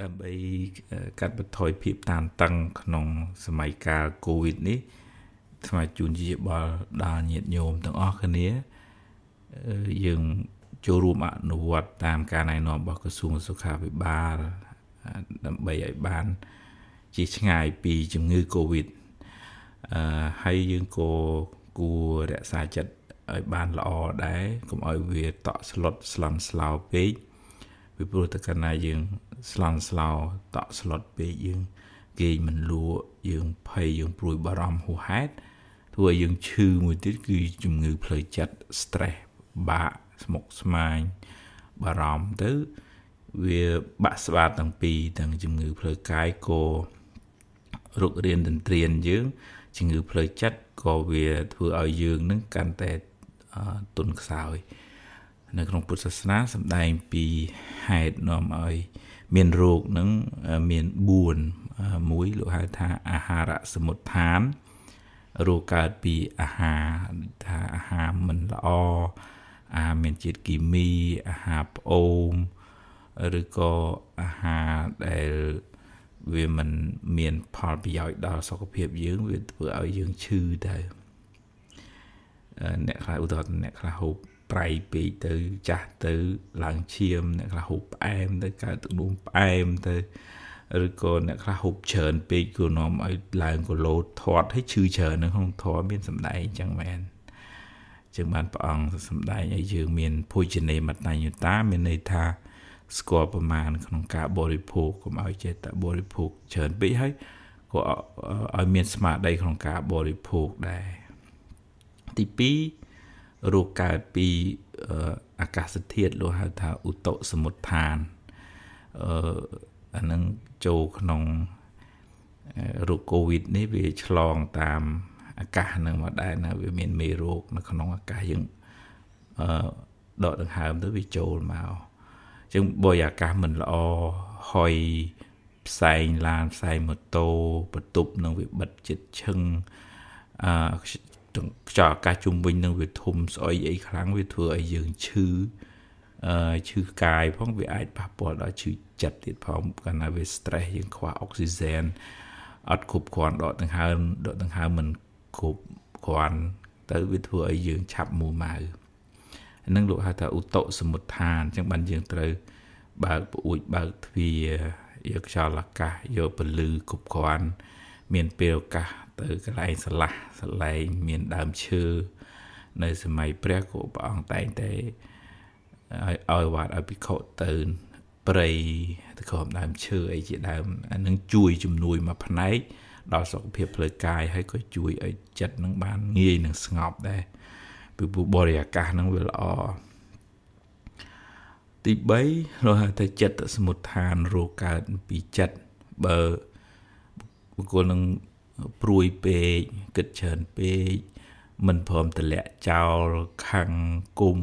ដើម្បីកាត់បន្ថយភាពតានតឹងក្នុងសម័យកាលកូវីដនេះថ្មជូនជាបល់ដល់ញាតិញោមទាំងអស់គ្នាយើងចូលរួមអនុវត្តតាមការណែនាំរបស់ក្រសួងសុខាភិបាលដើម្បីឲ្យបានជាឆ្ងាយពីជំងឺ Covid អឺហើយយើងក៏គួររក្សាចិត្តឲ្យបានល្អដែរកុំឲ្យវាតក់ស្លុតស្លន់ស្លោពេក ពីព្រោះតើកាលណាយើងស្លន់ស្លោតក់ស្លុតពេកយើងគេងមិនលក់យើងភ័យយើងព្រួយបារម្ភហួសហេតុធ្វើឲ្យយើងឈឺមួយទៀតគឺជំងឺផ្លូវចិត្ត stress បាក់ស្មុគស្មាញបារម្ភទៅវាបាក់ស្បាតទាំងពីរទាំងជំងឺផ្លូវកាយក៏រោគរៀនទន្ទ្រានយើងជំងឺផ្លូវចិត្តក៏វាធ្វើឲ្យយើងនឹងកាន់តែទុនខ្សោយ នៅក្នុងពុទ្ធសាសនាសម្ដែងពីហេតុនាំឲ្យមានរោគនឹងមាន4មួយលោកហៅថាអាហារសមុដ្ឋានរោគកើតពីអាហារថាអាហារមិនល្អអាហារមានជាតិគីមីអាហារផ្អូមឬក៏អាហារដែលវាមិនមានផលប្រយោជន៍ដល់សុខភាពយើងវាធ្វើឲ្យយើងឈឺទៅអ្នកខ្លះឧទាហរណ៍អ្នកខ្លះហូប ប្រៃពេកទៅចាស់ទៅឡើងឈាមអ្នកខ្លះហូបផ្អែមទៅកើតទឹកនោមផ្អែមទៅឬក៏អ្នកខ្លះហូបច្រើនពេកក៏នាំឲ្យឡើងគីឡូធាត់ហើយឈឺច្រើននៅក្នុងធម៌មានសម្ដែងអញ្ចឹងមែនចឹងបានព្រះអង្គសម្ដែងឲ្យយើងមានភោជនេមតញ្ញតាមានន័យថាស្គាល់ប្រមាណក្នុងការបរិភោគកុំឲ្យចេះតែបរិភោគច្រើនពេកហើយក៏ឲ្យមានស្មារតីក្នុងការបរិភោគដែរទី2 រោគកើតពីអាកាសធាតុលោកហៅថាឧតុសមុដ្ឋានអឺអានឹងចូលក្នុងរោគកូវីដនេះវាឆ្លងតាមអាកាសនឹងមកដែរណាវាមានមេរោគនៅក្នុងអាកាសយើងអឺដកដង្ហើមទៅវាចូលមកអញ្ចឹងបើអាកាសមិនល្អហុយផ្សែងឡានផ្សែងម៉ូតូបន្ទប់នឹងវាបិទចិត្តឈឹងអឺ ខ្យល់អាកាសជុំវិញនឹងវាធំស្អុយអីខ្លាំងវាធ្វើឲ្យយើងឈឺអឺឈឺកាយផងវាអាចប៉ះពាល់ដល់ឈឺចិត្តទៀតផងកាលណាវា stress យើងខ្វះអុកស៊ីហ្សែនអត់គ្រប់គ្រាន់ដកដង្ហើមដកដង្ហើមមិនគ្រប់គ្រាន់ទៅវាធ្វើឲ្យយើងឆាប់មូម៉ៅនឹងលោកហៅថាឧតុសមុដ្ឋានអញ្ចឹងបានយើងត្រូវបើកប្អួយបើកទ្វារយកខ្យល់អាកាសយកពលឺគ្រប់គ្រាន់មានពេលឱកាស ទៅកន្លែងស្រឡះស្រឡែងមានដើមឈើនៅសម័យព្រះក៏ព្រះអង្គតែងតែឲ្យឲ្យវត្តឲ្យភិក្ខុទៅព្រៃទៅក្រោមដើមឈើអីជាដើមអានឹងជួយជំនួយមួយផ្នែកដល់សុខភាពផ្លូវកាយហើយក៏ជួយឲ្យចិត្តនឹងបានងាយនឹងស្ងប់ដែរពីព្រោះបរិយាកាសនឹងវាល្អទី3លោកហៅថាចិត្តសមុដ្ឋានរោគកើតពីចិត្តបើបុគ្គលនឹង ព្រួយពេកគិតច្រើនពេកមិនព្រមតម្លាក់ចោលខੰងគុំ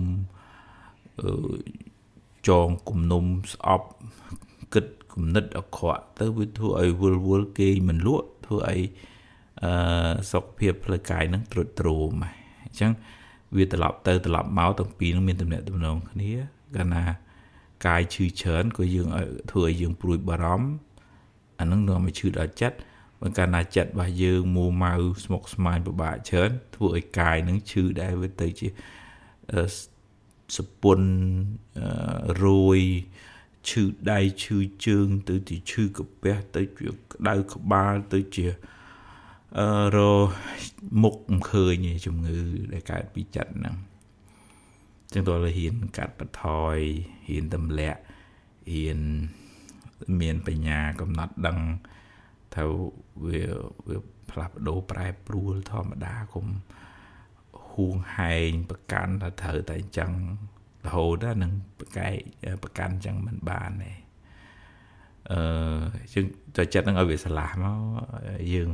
ចងគំនុំស្អប់គិតគំនិតអក្រក់ទៅវាធ្វើឲ្យវល់វល់គេមិនលក់ធ្វើឲ្យអឺសុខភាពផ្លូវកាយនឹងទ្រុឌទ្រោមអញ្ចឹងវាត្រឡប់ទៅត្រឡប់មកទាំងពីរនឹងមានតំណែងតំណងគ្នាកាលណាកាយឈឺច្រើនក៏យើងធ្វើឲ្យយើងព្រួយបារម្ភអានឹងនាំឲ្យឈឺដល់ចិត្ត បើកាលណាចិត្តរបស់យើងមូម៉ៅស្មុគស្មាញពិបាកច្រើនធ្វើឲ្យកាយនឹងឈឺដែរវាទៅជាសពុនរួយឈឺដៃឈឺជើង ទៅជាឈឺកាពះទៅជាក្តៅក្បាលទៅជាអឺរមុខមិនឃើញជំងឺដែលកើតពីចិត្តហ្នឹងចឹងតើហ៊ានកាត់បន្ថយហ៊ានទម្លាក់ហ៊ានមានបញ្ញាកំណត់ដឹង ថាវាវាផ្លាស់ប្ដូរប្រែប្រួលធម្មតាគុំហួងហែងប្រកាន់ថាត្រូវតែអញ្ចឹងរហូតដល់នឹងប្រកែកប្រកាន់អញ្ចឹងមិនបានទេអឺជាងទៅចិត្តនឹងឲ្យវាឆ្លាស់មកយើង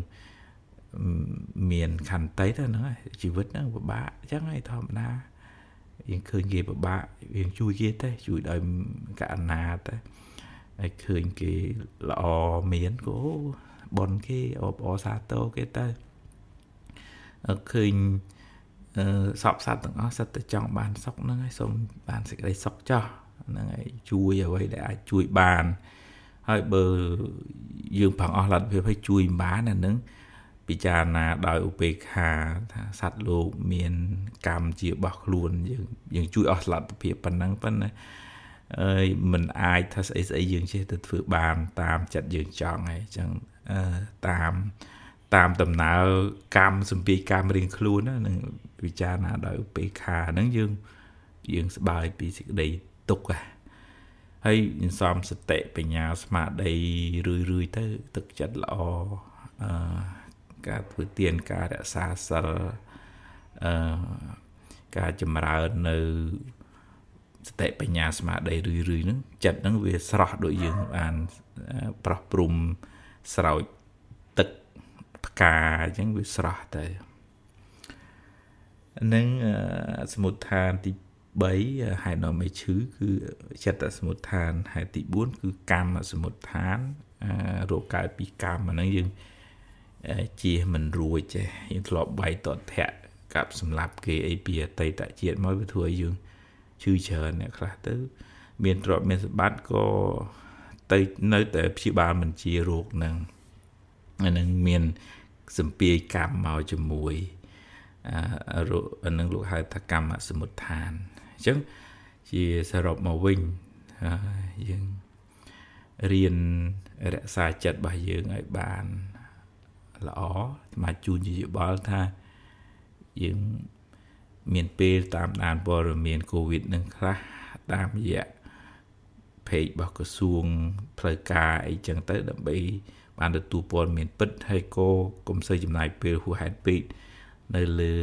មានខន្តីទៅហ្នឹងជីវិតហ្នឹងពិបាកអញ្ចឹងឯងធម្មតាយើងឃើញគេពិបាកយើងជួយគេទៅជួយដោយករណាទៅ ហើយឃើញគេល្អមានក៏បនគេអបអសាទរគេទៅឃើញសពសត្វទាំងអស់សិតតែចង់បានសុខហ្នឹងហើយសូមបានសេចក្តីសុខចោះហ្នឹងហើយជួយអ្វីដែលអាចជួយបានហហើយបើយើងប្រឹងអស់លទ្ធភាពឲ្យជួយបានអានឹងពិចារណាដោយឧបេក្ខាថាសត្វលោកមានកម្មជារបស់ខ្លួនយើងយើងជួយអស់លទ្ធភាពប៉ុណ្ណឹងប៉ុន្តែ អើយមិនអាចថាស្អីស្អីយើងចេះទៅធ្វើបានតាមចិត្តយើងចង់ហើយអញ្ចឹងតាមតាមដំណើរកម្មសម្ពាយកម្មរៀងខ្លួននឹងពិចារណាដោយឧបេក្ខាហ្នឹងយើងយើងស្បើយពីសេចក្តីទុក្ខហើយសំសតិបញ្ញាស្មារតីរឿយរឿយទៅទឹកចិត្តល្អអឺការធ្វើទានការរក្សាសិលអឺការចម្រើននៅ សតិបញ្ញាស្មារតីរឿយរឿយហ្នឹងចិត្តហ្នឹងវាស្រស់ដូចយើងបានប្រោះព្រំស្រោចទឹកផ្កាអញ្ចឹងវាស្រស់ទៅនឹងសមុទ្ឋានទី3ហេតុនាំឲ្យឈឺគឺចិត្តសមុទ្ឋានហេតុទី4គឺកម្មសមុទ្ឋានរោគកើតពីកម្មអាហ្នឹងយើងជាមិនរួចចេះយើងធ្លាប់បាយតតៈកាប់សម្លាប់គេអីពីអតីតជាតិមកវាធ្វើឲ្យយើង ឈឺច្រើនអ្នកខ្លះទៅ មានទ្រព្យមានសម្បត្តិក៏ទៅនៅតែព្យាបាលមិនជារោគហ្នឹងអានឹងមានសម្ពាយកម្មមកជាមួយអានឹងលោកហៅថាកម្មសមុទ្ឋានអញ្ចឹងជាសរុបមកវិញយើងរៀនរក្សាចិត្តរបស់យើងឲ្យបានល្អមកជូនជាយោបល់ថាយើង មានពេលតាមដានព័ត៌មានកូវីដនឹងខ្លះតាមរយៈ page របស់ក្រសួងផ្លូវការអីចឹងទៅដើម្បីបានទទួលព័ត៌មានពិតហើយក៏កុំសូវចំណាយពេលហួសហេតុពេកនៅលើ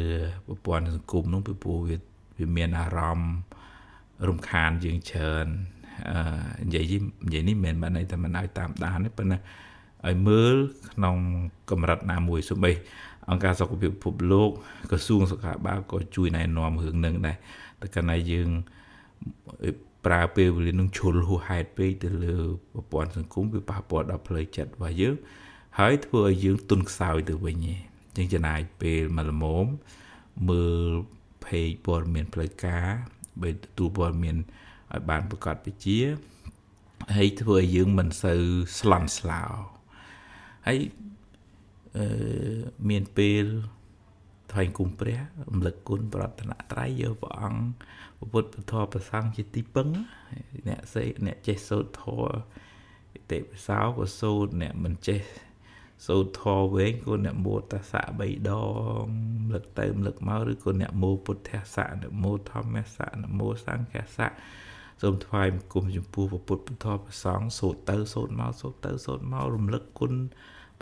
ប្រព័ន្ធសង្គមនោះពីព្រោះវាវាមានអារម្មណ៍រំខានយើងច្រើនអឺនិយាយនិយាយនេះមិនមែនបានន័យថាមិនឲ្យតាមដានទេប៉ុន្តែឲ្យមើលក្នុងកម្រិតណាមួយសូម្បី អង្គការសុខភាពពិភពលោកក្រសួងសុខាភិបាលក៏ជួយណែនាំរឿងនឹងដែរតែកាលណាយើងប្រើពេលវេលានឹងឈុលហួសហេតុពេកទៅលើប្រព័ន្ធសង្គមវាប៉ះពាល់ដល់ផ្លូវចិត្តរបស់យើងហើយធ្វើឲ្យយើងទុនខ្សោយទៅវិញឯងចឹងចំណាយពេលមួយល្មមមើល page ព័ត៌មានផ្លូវការបើទទួលព័ត៌មានឲ្យបានប្រកបវិជ្ជាហើយធ្វើឲ្យយើងមិនសូវស្លន់ស្លោហើយអឺ មានពេលថ្វាយគុំព្រះរំលឹកគុណប្រតនត្រ័យយកព្រះអង្គពុទ្ធពធប្រសង្ឃជាទីពឹងអ្នកសេអ្នកចេះសូត្រធម៌ឥតិពិសោក៏សូត្រអ្នកមិនចេះសូត្រធម៌វែងក៏អ្នកមោតសៈ3ដងលឹកទៅលឹកមកឬក៏អ្នកមោពុទ្ធសៈអ្នកមោធម្មសៈអ្នកមោសង្ឃសៈសូមថ្វាយបង្គំចំពោះពុទ្ធពធប្រសង្ឃសូត្រទៅសូត្រមកសូត្រទៅសូត្រមករំលឹកគុណ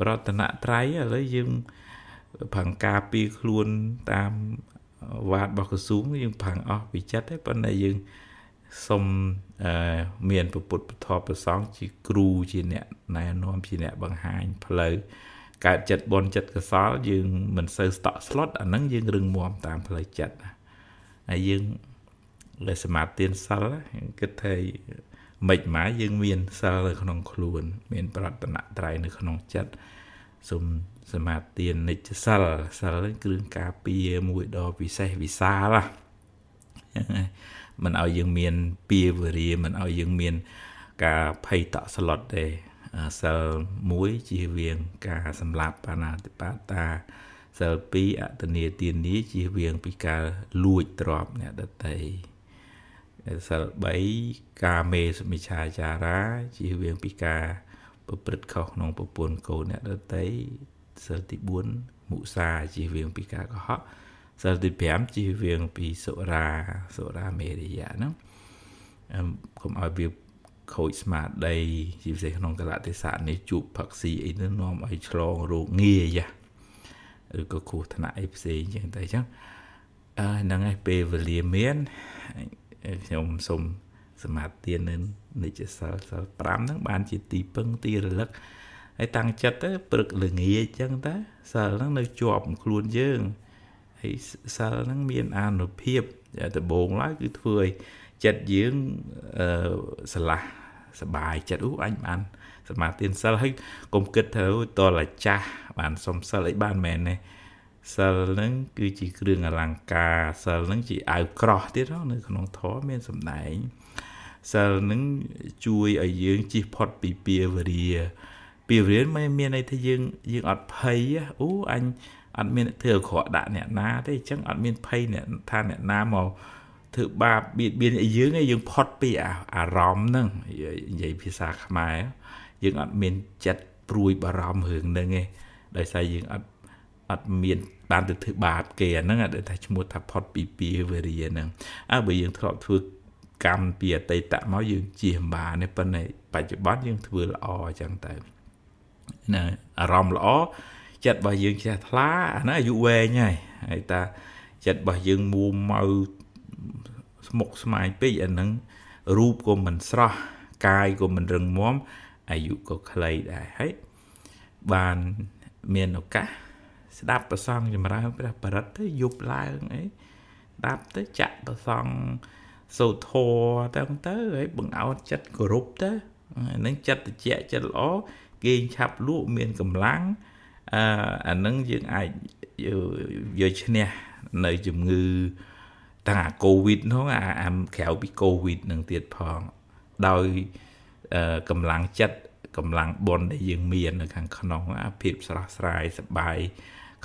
ប្រតនត្រ័យឥឡូវយើងផាំងការពីខ្លួនតាមវត្តរបស់ក្រសួងយើងផាំងអស់ពីចិត្តទេប៉ុន្តែយើងសុំមានពុទ្ធពធប្រសងជាគ្រូជាអ្នកណែនាំជាអ្នកបង្ហាញផ្លូវកើតចិត្តបនចិត្តកសល យើងមិនសូវស្តក់ស្លុតអាហ្នឹងយើងរឹងមាំតាមផ្លូវចិត្តហើយយើងលើសមាធិទានសិលគិតថា មិនមកយើងមានសិលនៅក្នុងខ្លួន មាន ប្រតនត្រ័យនៅក្នុងចិត្តសូមសមាធិទាននិច្ចសិលសិលគ្រឿងការពារមួយដ៏ពិសេសវិសាលហ្នឹងមិនឲ្យយើងមានពីវរាមិនឲ្យយើងមាន ការភ័យតក់ស្លុតទេសិល1ជៀសវាងការសម្លាប់បាណាតិបាតាសិល2អតនីទានីជៀសវាងពីការលួចទ្រព្យអ្នកដតី សិល3ការមេសមិឆាចារាជៀសវាងពីការប្រព្រឹត្តខុសក្នុងប្រពន្ធកូនអ្នកដតីសិលទី4មុសាជៀសវាងពីការកុហកសិលទី5ជៀសវាងពីសុរាសុរាមេរិយៈហ្នឹងកុំឲ្យវាខូចស្មារតីជាពិសេសក្នុងកលៈទេសៈនេះជួបផឹកស៊ីអីនឹងនាំឲ្យឆ្លងរោគងាយឬក៏គ្រោះថ្នាក់អីផ្សេងអញ្ចឹងតែអញ្ចឹងអឺហ្នឹងឯងពេលវេលាមាន ខ្ញុំសូមសមាទាននៅនិច្ចសិលសិល5ហ្នឹងបានជាទីពឹងទីរលឹកហើយតាំងចិត្តទៅព្រឹកល្ងាចអញ្ចឹងតាសិលហ្នឹងនៅជាប់ខ្លួនយើងហើយសិលហ្នឹងមានអានុភាពដំបូងឡើយគឺធ្វើឲ្យចិត្តយើងអឺស្រឡះសបាយចិត្តអូអញបានសមាធិសិលហើយកុំគិតទៅតលាចាស់បានសុំសិលអីបានមែនទេ សិលហ្នឹងគឺជាគ្រឿងអលង្ការសិលហ្នឹងជាអាវក្រោះទៀតនៅក្នុងធម៌មានសម្ដែងសិលនឹងជួយឲ្យយើងជិះផុតពីពៀវរាពៀវរាមិនមានន័យថាយើងយើងអត់ភ័យអូអញអត់មានធ្វើអាក្រក់ដាក់អ្នកណាទេអញ្ចឹងអត់មានភ័យអ្នកថាអ្នកណាមកធ្វើបាបបៀតបៀនឲ្យយើងឯងយើងផុតពីអារម្មណ៍ហ្នឹងនិយាយភាសាខ្មែរយើងអត់មានចិត្តព្រួយបារម្ភរឿងហ្នឹងឯងដោយសារយើងអត់ អត់មានបានទៅធ្វើបាបគេអាហ្នឹងដែលថាឈ្មោះថាផុតពីពីវេរាហ្នឹងអើបើយើងធ្លាប់ធ្វើកម្មពីអតីតមកយើងជៀសបានទេប៉ុន្តែបច្ចុប្បន្នយើងធ្វើល្អអញ្ចឹងទៅណាអារម្មណ៍ល្អចិត្តរបស់យើងចេះថ្លាអាហ្នឹងអាយុវែងហើយហើយតាចិត្តរបស់យើងមួម៉ៅស្មុកស្មាញពេកអាហ្នឹងរូបក៏មិនស្រស់កាយក៏មិនរឹងមាំអាយុក៏ខ្លីដែរហើយបានមានឱកាស ស្ដាប់ប្រសងចម្រើនព្រះបរិត្តទៅយប់ឡើងអីដាប់ទៅចាក់ប្រសងសូត្រធរទៅទៅហើយបង្អោតចិត្តគោរពទៅហ្នឹងចិត្តតិចចិត្តល្អគេងឆាប់លក់មានកម្លាំងអឺអាហ្នឹងយើងអាចយកឈ្នះនៅជំងឺទាំងអាកូវីដហ្នឹងអាអាក្រៅពីកូវីដនឹងទៀតផងដោយកម្លាំងចិត្តកម្លាំងបុណ្យដែលយើងមាននៅខាងក្នុងអាភាពស្រស់ស្រាយសប្បាយ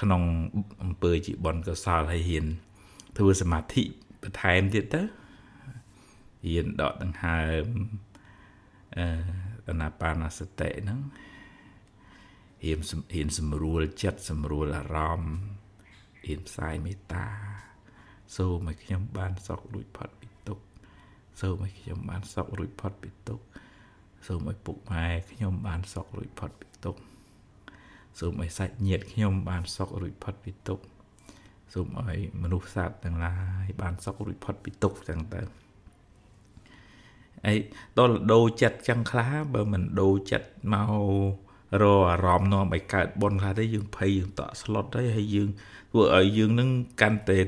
ក្នុងអំពើជាបុណ្យកុសលហើយហ៊ានធ្វើសមាធិបន្ថែមទៀតទៅហ៊ានដកដង្ហើមអឺអនាបានសតិហ្នឹងហ៊ានហ៊ានសម្រួលចិត្តសម្រួលអារម្មណ៍ហ៊ានផ្សាយមេត្តាសូមឲ្យខ្ញុំបានសុខរួចផុតពីទុក្ខសូមឲ្យខ្ញុំបានសុខរួចផុតពីទុក្ខសូមឲ្យពុកម៉ែខ្ញុំបានសុខរួចផុតពីទុក្ខ សូមឲ្យសាច់ញាតិខ្ញុំបានសុខរួចផុតពីទុក្ខសូមឲ្យមនុស្សសត្វទាំងឡាយបានសុខរួចផុតពីទុក្ខចឹងទៅអីដល់ដូរចិត្តចឹងខ្លះបើមិនដូរចិត្តមករអារម្មណ៍នាំឲ្យកើតបុណ្យខ្លះទៅយើងភ័យយើងតក់ស្លុតហើយហើយយើងធ្វើឲ្យយើងនឹងកាន់តែ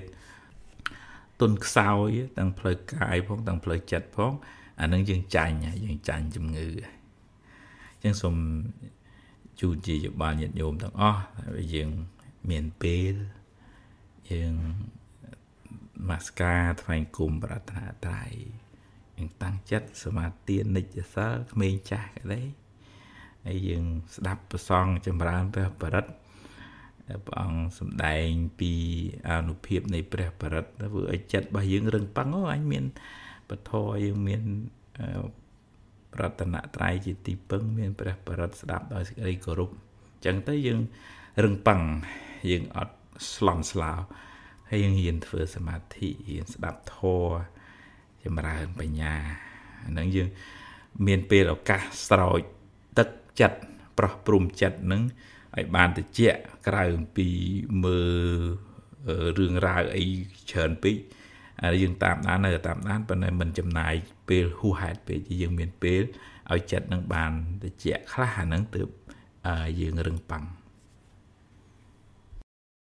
ទុនខ្សោយទាំងផ្លូវកាយផងទាំងផ្លូវចិត្តផងអានឹងយើងចាញ់យើងចាញ់ជំងឺអញ្ចឹងសូម ជូនជាយោបល់ញាតិញោមទាំងអស់ហើយយើងមានពេលយើងមាសការថ្វាយគុំប្រាថ្នាត្រៃយើងតាំងចិត្តសមាធិនិច្ចសិលក្មេងចាស់ក៏ដែរហើយយើងស្ដាប់ប្រសងចម្រើនព្រះបរិត្តព្រះអង្គសំដែងពីអនុភាពនៃព្រះបរិត្តធ្វើឲ្យចិត្តរបស់យើងរឹងប៉ឹងអូអញមានពធយើងមាន ប្រតនត្រ័យជាទីពឹងមានព្រះបរិត្តស្ដាប់ដោយសេចក្តីគោរពអញ្ចឹងទៅយើងរឹងប៉ឹងយើងអត់ស្លន់ស្លោហើយយើងហ៊ានធ្វើសមាធិហ៊ានស្ដាប់ធម៌ចម្រើនបញ្ញាអាហ្នឹងយើងមានពេលឱកាសស្រោចទឹកចិត្តប្រោះព្រំចិត្តនឹងឲ្យបានតិចក្រៅអំពីមើលរឿងរ៉ាវអីច្រើនពេក យើងតាមដាននៅតាមដានប៉ុន្តែមិនចំណាយពេលហួសហេតុពេកយើងមានពេលឲ្យចិត្តនឹងបានតិចខ្លះអាហ្នឹងទើបយើងរឹងប៉ាំង